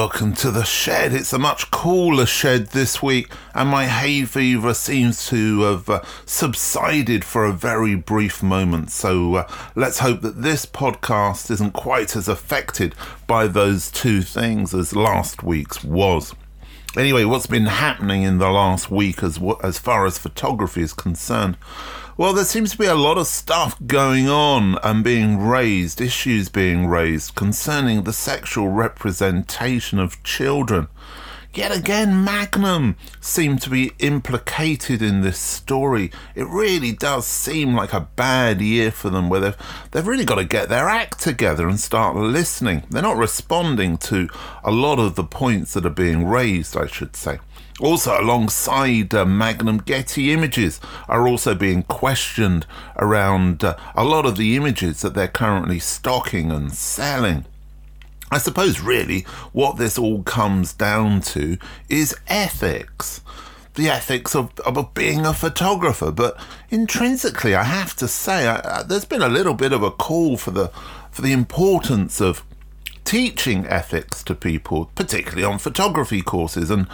Welcome to the shed. It's a much cooler shed this week, and my hay fever seems to have uh, subsided for a very brief moment. So uh, let's hope that this podcast isn't quite as affected by those two things as last week's was. Anyway, what's been happening in the last week as as far as photography is concerned? Well, there seems to be a lot of stuff going on and being raised, issues being raised concerning the sexual representation of children. Yet again, Magnum seem to be implicated in this story. It really does seem like a bad year for them where they've, they've really got to get their act together and start listening. They're not responding to a lot of the points that are being raised, I should say. Also, alongside uh, Magnum, Getty Images are also being questioned around uh, a lot of the images that they're currently stocking and selling. I suppose, really, what this all comes down to is ethics. The ethics of, of being a photographer, but intrinsically, I have to say, I, I, there's been a little bit of a call for the for the importance of teaching ethics to people, particularly on photography courses, and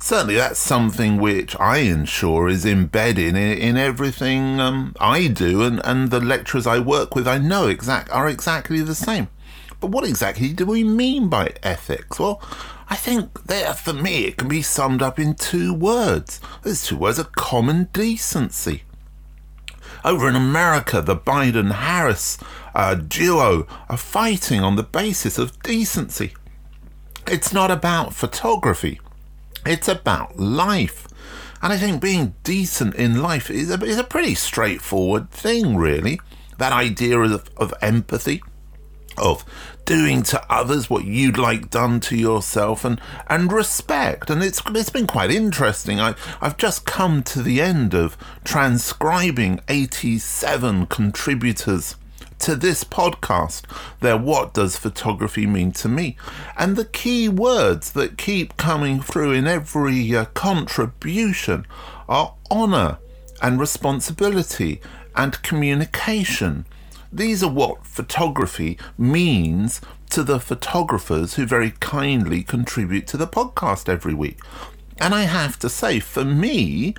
certainly that's something which I ensure is embedded in, in everything um, I do, and, and the lecturers I work with I know exact are exactly the same. But what exactly do we mean by ethics? Well, I think there, for me, it can be summed up in two words. Those two words are common decency. Over in America, the Biden Harris uh, duo are fighting on the basis of decency. It's not about photography. It's about life. And I think being decent in life is a, is a pretty straightforward thing, really. That idea of, of empathy, of doing to others what you'd like done to yourself and and respect and it's it's been quite interesting I I've just come to the end of transcribing 87 contributors to this podcast, their What Does Photography Mean to Me? And the key words that keep coming through in every uh, contribution are honour and responsibility and communication. These are what photography means to the photographers who very kindly contribute to the podcast every week. And I have to say, for me,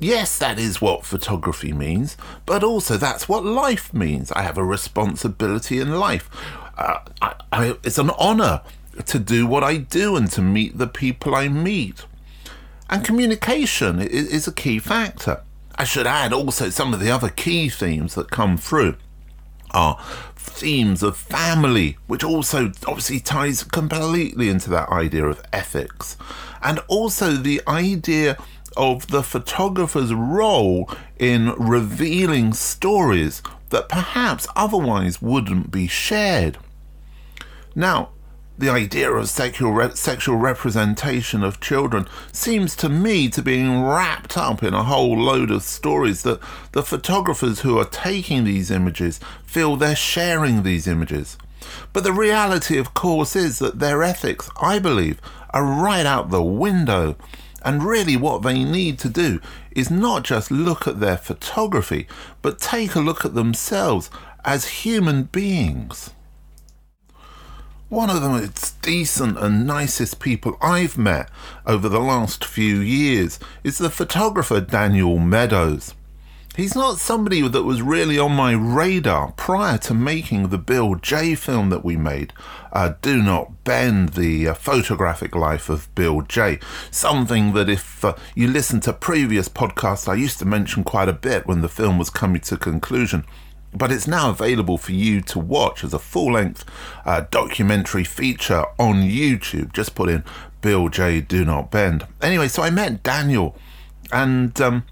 Yes, that is what photography means, but also that's what life means. I have a responsibility in life. Uh, I, I, it's an honour to do what I do and to meet the people I meet. And communication is, is a key factor. I should add also some of the other key themes that come through are themes of family, which also obviously ties completely into that idea of ethics, and also the idea of the photographer's role in revealing stories that perhaps otherwise wouldn't be shared. Now, the idea of sexual, re- sexual representation of children seems to me to be wrapped up in a whole load of stories that the photographers who are taking these images feel they're sharing these images. But the reality, of course, is that their ethics, I believe, are right out the window. And really, what they need to do is not just look at their photography, but take a look at themselves as human beings. One of the most decent and nicest people I've met over the last few years is the photographer Daniel Meadows. He's not somebody that was really on my radar prior to making the Bill Jay film that we made. Uh, Do Not Bend, the uh, photographic life of Bill Jay. Something that, if uh, you listen to previous podcasts, I used to mention quite a bit when the film was coming to conclusion. But it's now available for you to watch as a full length uh, documentary feature on YouTube. Just put in Bill Jay. Do Not Bend. Anyway, so I met Daniel and. Um,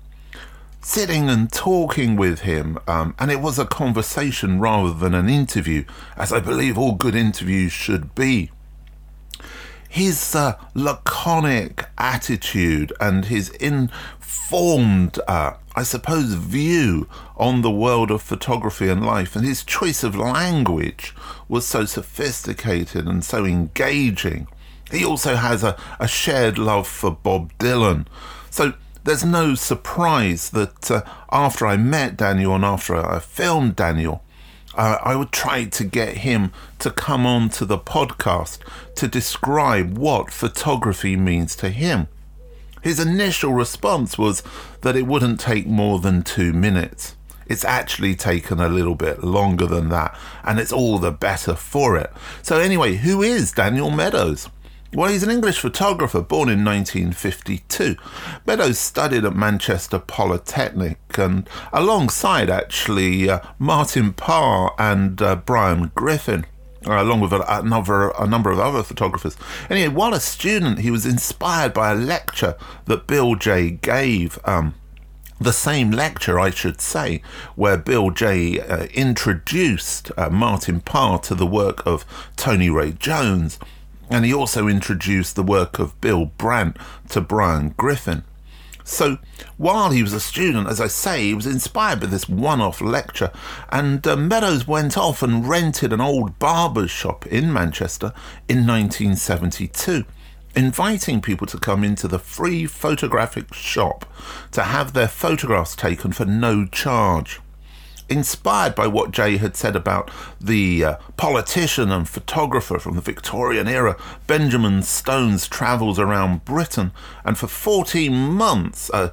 sitting and talking with him, um, and it was a conversation rather than an interview, as I believe all good interviews should be. His uh, laconic attitude and his informed, uh, I suppose, view on the world of photography and life, and his choice of language was so sophisticated and so engaging. He also has a, a shared love for Bob Dylan. So there's no surprise that uh, after I met Daniel and after I filmed Daniel, uh, I would try to get him to come on to the podcast to describe what photography means to him. His initial response was that it wouldn't take more than two minutes. It's actually taken a little bit longer than that, and it's all the better for it. So, anyway, who is Daniel Meadows? Well, he's an English photographer born in 1952. Meadows studied at Manchester Polytechnic and alongside actually uh, Martin Parr and uh, Brian Griffin. Uh, along with a, a, number, a number of other photographers. Anyway, while a student, he was inspired by a lecture that Bill Jay gave um, the same lecture, I should say, where Bill Jay uh, introduced uh, Martin Parr to the work of Tony Ray Jones, and he also introduced the work of Bill Brandt to Brian Griffin. So while he was a student, as I say, he was inspired by this one off lecture, and uh, Meadows went off and rented an old barber's shop in Manchester in 1972 inviting people to come into the free photographic shop to have their photographs taken for no charge. Inspired by what Jay had said about the uh, politician and photographer from the Victorian era, Benjamin Stone's travels around Britain, and for 14 months, uh,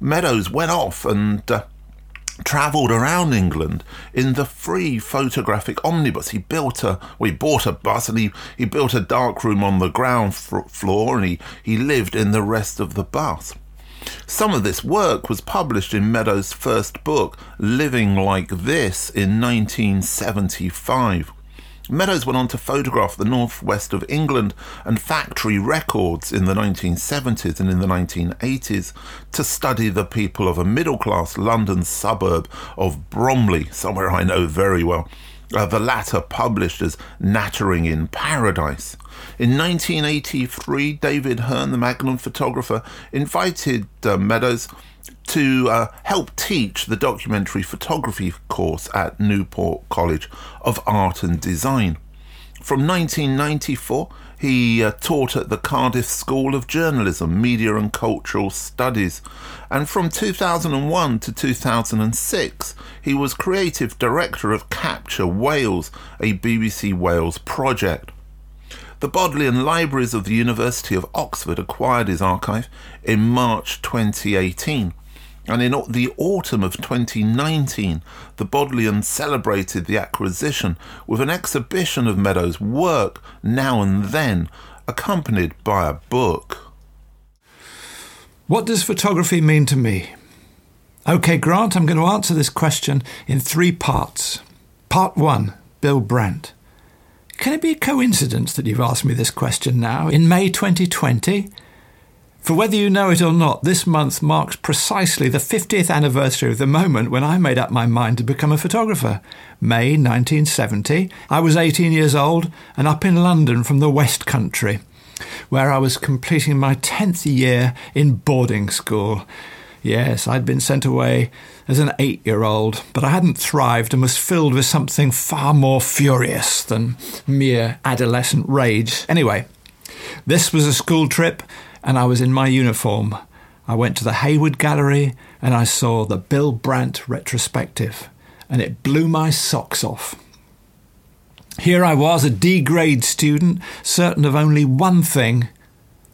Meadows went off and uh, travelled around England in the free photographic omnibus. He built a, well, he bought a bus and he, he built a dark room on the ground floor and he, he lived in the rest of the bus. Some of this work was published in Meadows' first book, Living Like This, in 1975. Meadows went on to photograph the northwest of England and factory records in the 1970s and in the 1980s to study the people of a middle class London suburb of Bromley, somewhere I know very well. Uh, the latter published as Nattering in Paradise. In 1983, David Hurn, the Magnum photographer, invited uh, Meadows to uh, help teach the documentary photography course at Newport College of Art and Design. From 1994, he uh, taught at the Cardiff School of Journalism, Media and Cultural Studies, and from 2001 to 2006, he was creative director of Capture Wales, a BBC Wales project. The Bodleian Libraries of the University of Oxford acquired his archive in March 2018 and in the autumn of 2019, the Bodleian celebrated the acquisition with an exhibition of Meadows' work now and then, accompanied by a book. What does photography mean to me? OK, Grant, I'm going to answer this question in three parts. Part one Bill Brandt. Can it be a coincidence that you've asked me this question now, in May 2020? For whether you know it or not, this month marks precisely the 50th anniversary of the moment when I made up my mind to become a photographer. May 1970. I was 18 years old and up in London from the West Country, where I was completing my 10th year in boarding school. Yes, I'd been sent away as an eight year old, but I hadn't thrived and was filled with something far more furious than mere adolescent rage. Anyway, this was a school trip and I was in my uniform. I went to the Hayward Gallery and I saw the Bill Brandt retrospective, and it blew my socks off. Here I was, a D grade student, certain of only one thing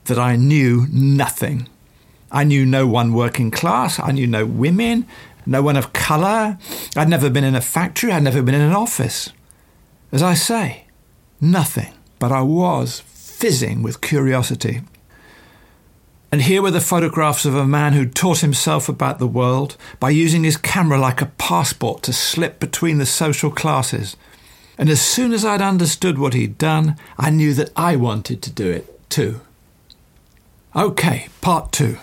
that I knew nothing. I knew no one working class, I knew no women, no one of colour. I'd never been in a factory, I'd never been in an office. As I say, nothing, but I was fizzing with curiosity. And here were the photographs of a man who taught himself about the world by using his camera like a passport to slip between the social classes. And as soon as I'd understood what he'd done, I knew that I wanted to do it too. Okay, part two.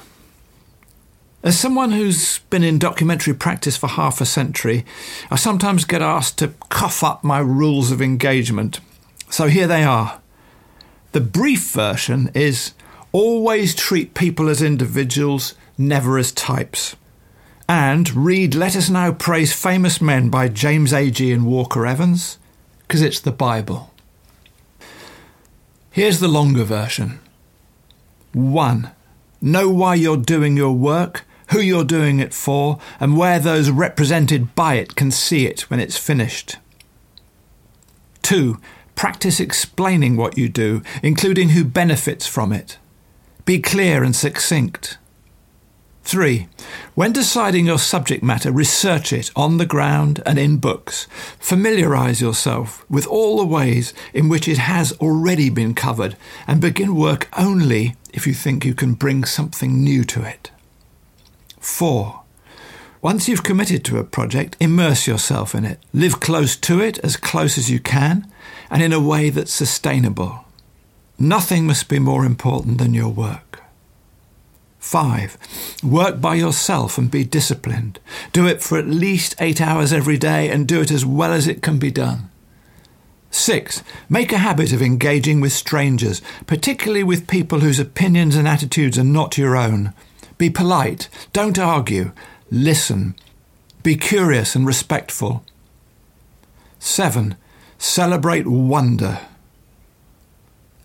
As someone who's been in documentary practice for half a century, I sometimes get asked to cough up my rules of engagement. So here they are. The brief version is Always treat people as individuals, never as types. And read Let Us Now Praise Famous Men by James Agee and Walker Evans, because it's the Bible. Here's the longer version 1. Know why you're doing your work, who you're doing it for, and where those represented by it can see it when it's finished. 2. Practice explaining what you do, including who benefits from it. Be clear and succinct. 3. When deciding your subject matter, research it on the ground and in books. Familiarise yourself with all the ways in which it has already been covered and begin work only if you think you can bring something new to it. 4. Once you've committed to a project, immerse yourself in it. Live close to it, as close as you can, and in a way that's sustainable. Nothing must be more important than your work. 5. Work by yourself and be disciplined. Do it for at least eight hours every day and do it as well as it can be done. 6. Make a habit of engaging with strangers, particularly with people whose opinions and attitudes are not your own. Be polite, don't argue, listen. Be curious and respectful. 7. Celebrate wonder.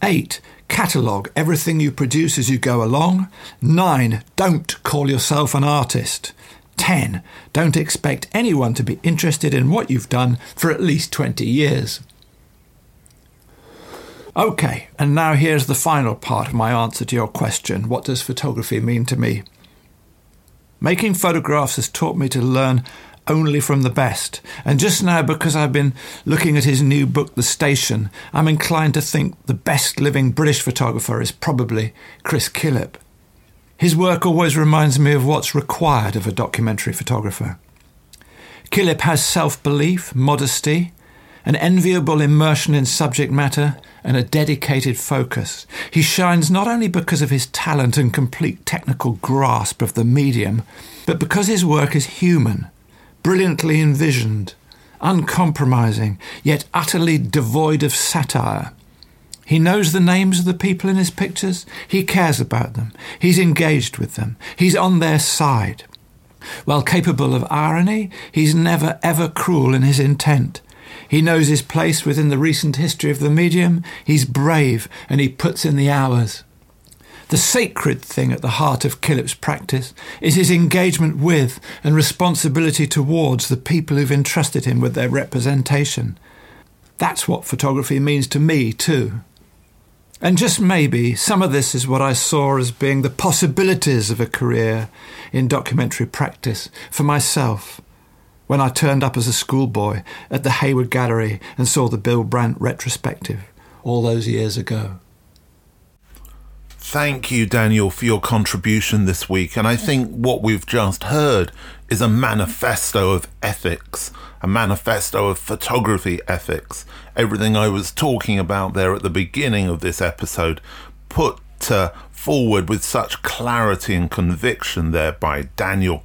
8. Catalogue everything you produce as you go along. 9. Don't call yourself an artist. 10. Don't expect anyone to be interested in what you've done for at least 20 years. Okay, and now here's the final part of my answer to your question what does photography mean to me? Making photographs has taught me to learn only from the best. And just now, because I've been looking at his new book, The Station, I'm inclined to think the best living British photographer is probably Chris Killip. His work always reminds me of what's required of a documentary photographer. Killip has self belief, modesty, an enviable immersion in subject matter, and a dedicated focus. He shines not only because of his talent and complete technical grasp of the medium, but because his work is human brilliantly envisioned, uncompromising, yet utterly devoid of satire. He knows the names of the people in his pictures. He cares about them. He's engaged with them. He's on their side. While capable of irony, he's never ever cruel in his intent. He knows his place within the recent history of the medium. He's brave and he puts in the hours. The sacred thing at the heart of Killip's practice is his engagement with and responsibility towards the people who've entrusted him with their representation. That's what photography means to me, too. And just maybe some of this is what I saw as being the possibilities of a career in documentary practice for myself when I turned up as a schoolboy at the Hayward Gallery and saw the Bill Brandt retrospective all those years ago. Thank you, Daniel, for your contribution this week. And I think what we've just heard is a manifesto of ethics, a manifesto of photography ethics. Everything I was talking about there at the beginning of this episode put uh, forward with such clarity and conviction there by Daniel.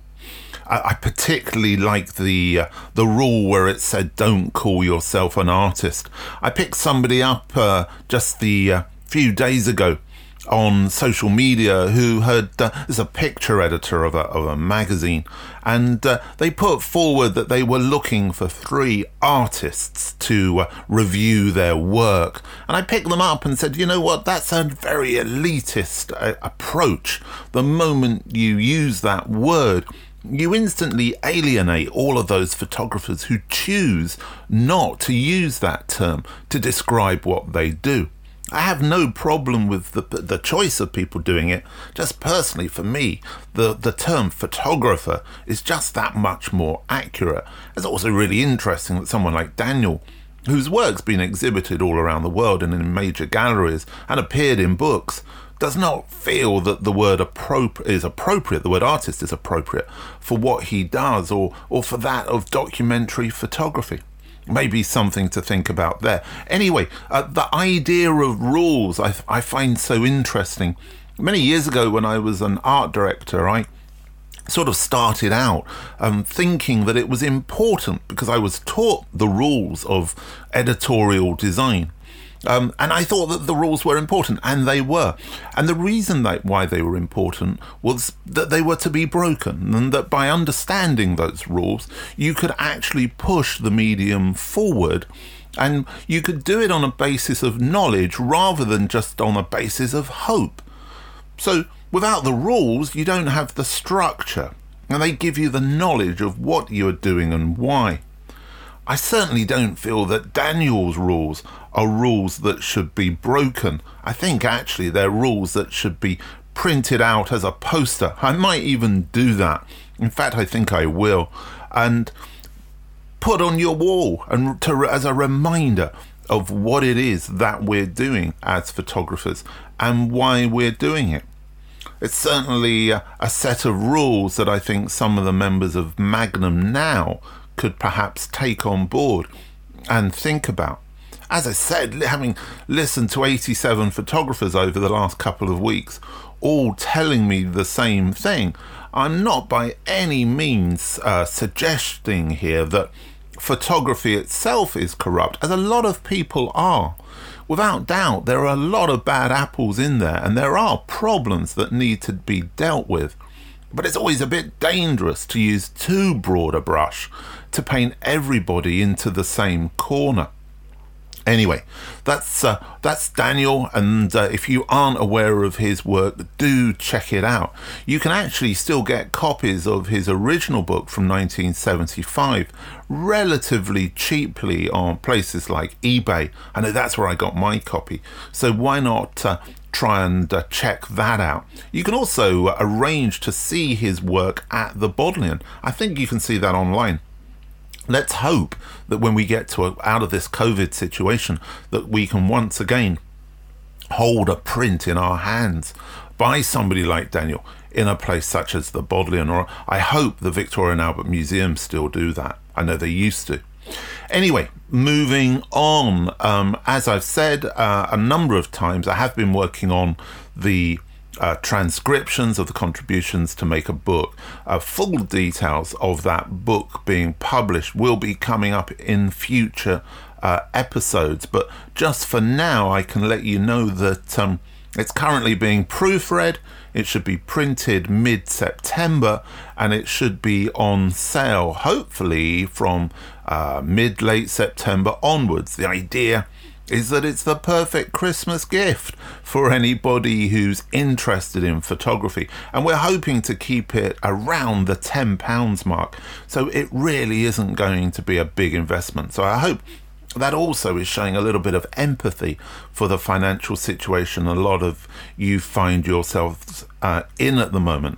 I, I particularly like the uh, the rule where it said "Don't call yourself an artist." I picked somebody up uh, just the uh, few days ago on social media who had uh, is a picture editor of a, of a magazine and uh, they put forward that they were looking for three artists to uh, review their work. And i picked them up and said you know what? That's a very elitist uh, approach. The moment you use that word you instantly alienate all of those photographers who choose not to use that term to describe what they do I have no problem with the the choice of people doing it. Just personally, for me, the the term photographer is just that much more accurate. It's also really interesting that someone like Daniel, whose work's been exhibited all around the world and in major galleries and appeared in books, does not feel that the word is appropriate, the word artist is appropriate for what he does or, or for that of documentary photography maybe something to think about there. Anyway, uh, the idea of rules I, I find so interesting. Many years ago, when I was an art director, I sort of started out um, thinking that it was important because I was taught the rules of editorial design. Um, and I thought that the rules were important, and they were. And the reason that why they were important was that they were to be broken, and that by understanding those rules, you could actually push the medium forward, and you could do it on a basis of knowledge rather than just on a basis of hope. So Without the rules, you don't have the structure, and they give you the knowledge of what you are doing and why. I certainly don't feel that Daniel's rules are rules that should be broken. I think actually they're rules that should be printed out as a poster. I might even do that. In fact, I think I will. And put on your wall and to, as a reminder of what it is that we're doing as photographers and why we're doing it. It's certainly a, a set of rules that I think some of the members of Magnum now could perhaps take on board and think about. As I said, having listened to 87 photographers over the last couple of weeks, all telling me the same thing, I'm not by any means uh, suggesting here that photography itself is corrupt, as a lot of people are. Without doubt, there are a lot of bad apples in there, and there are problems that need to be dealt with. But it's always a bit dangerous to use too broad a brush to paint everybody into the same corner. Anyway, that's uh, that's Daniel, and uh, if you aren't aware of his work, do check it out. You can actually still get copies of his original book from 1975 relatively cheaply on places like eBay. I know that's where I got my copy, so why not uh, try and uh, check that out. You can also uh, arrange to see his work at the Bodleian. I think you can see that online let's hope that when we get to a, out of this COVID situation, that we can once again hold a print in our hands by somebody like Daniel in a place such as the Bodleian, or I hope the Victoria and Albert Museum still do that. I know they used to. Anyway, moving on. Um, as I've said uh, a number of times, I have been working on the uh, transcriptions of the contributions to make a book. Uh, full details of that book being published will be coming up in future uh, episodes, but just for now, I can let you know that um, it's currently being proofread. It should be printed mid September and it should be on sale hopefully from uh, mid late September onwards. The idea is that it's the perfect Christmas gift for anybody who's interested in photography. And we're hoping to keep it around the £10 mark. So it really isn't going to be a big investment. So I hope that also is showing a little bit of empathy for the financial situation a lot of you find yourselves uh, in at the moment.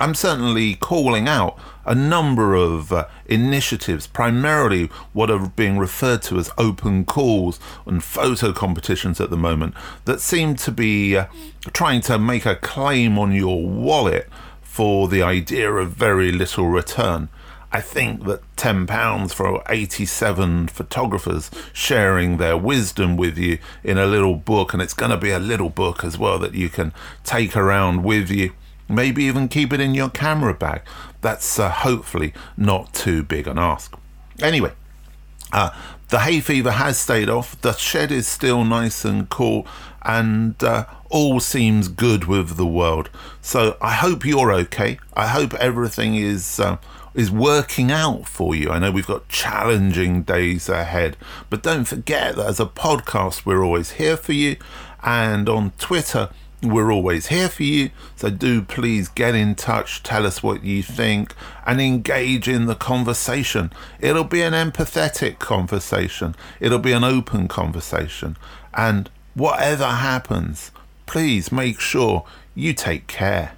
I'm certainly calling out a number of uh, initiatives, primarily what are being referred to as open calls and photo competitions at the moment, that seem to be uh, trying to make a claim on your wallet for the idea of very little return. I think that £10 for 87 photographers sharing their wisdom with you in a little book, and it's going to be a little book as well that you can take around with you Maybe even keep it in your camera bag. That's uh, hopefully not too big an ask. Anyway, uh, the hay fever has stayed off. The shed is still nice and cool, and uh, all seems good with the world. So I hope you're okay. I hope everything is uh, is working out for you. I know we've got challenging days ahead, but don't forget that as a podcast, we're always here for you, and on Twitter we're always here for you, so do please get in touch, tell us what you think, and engage in the conversation. It'll be an empathetic conversation, it'll be an open conversation, and whatever happens, please make sure you take care.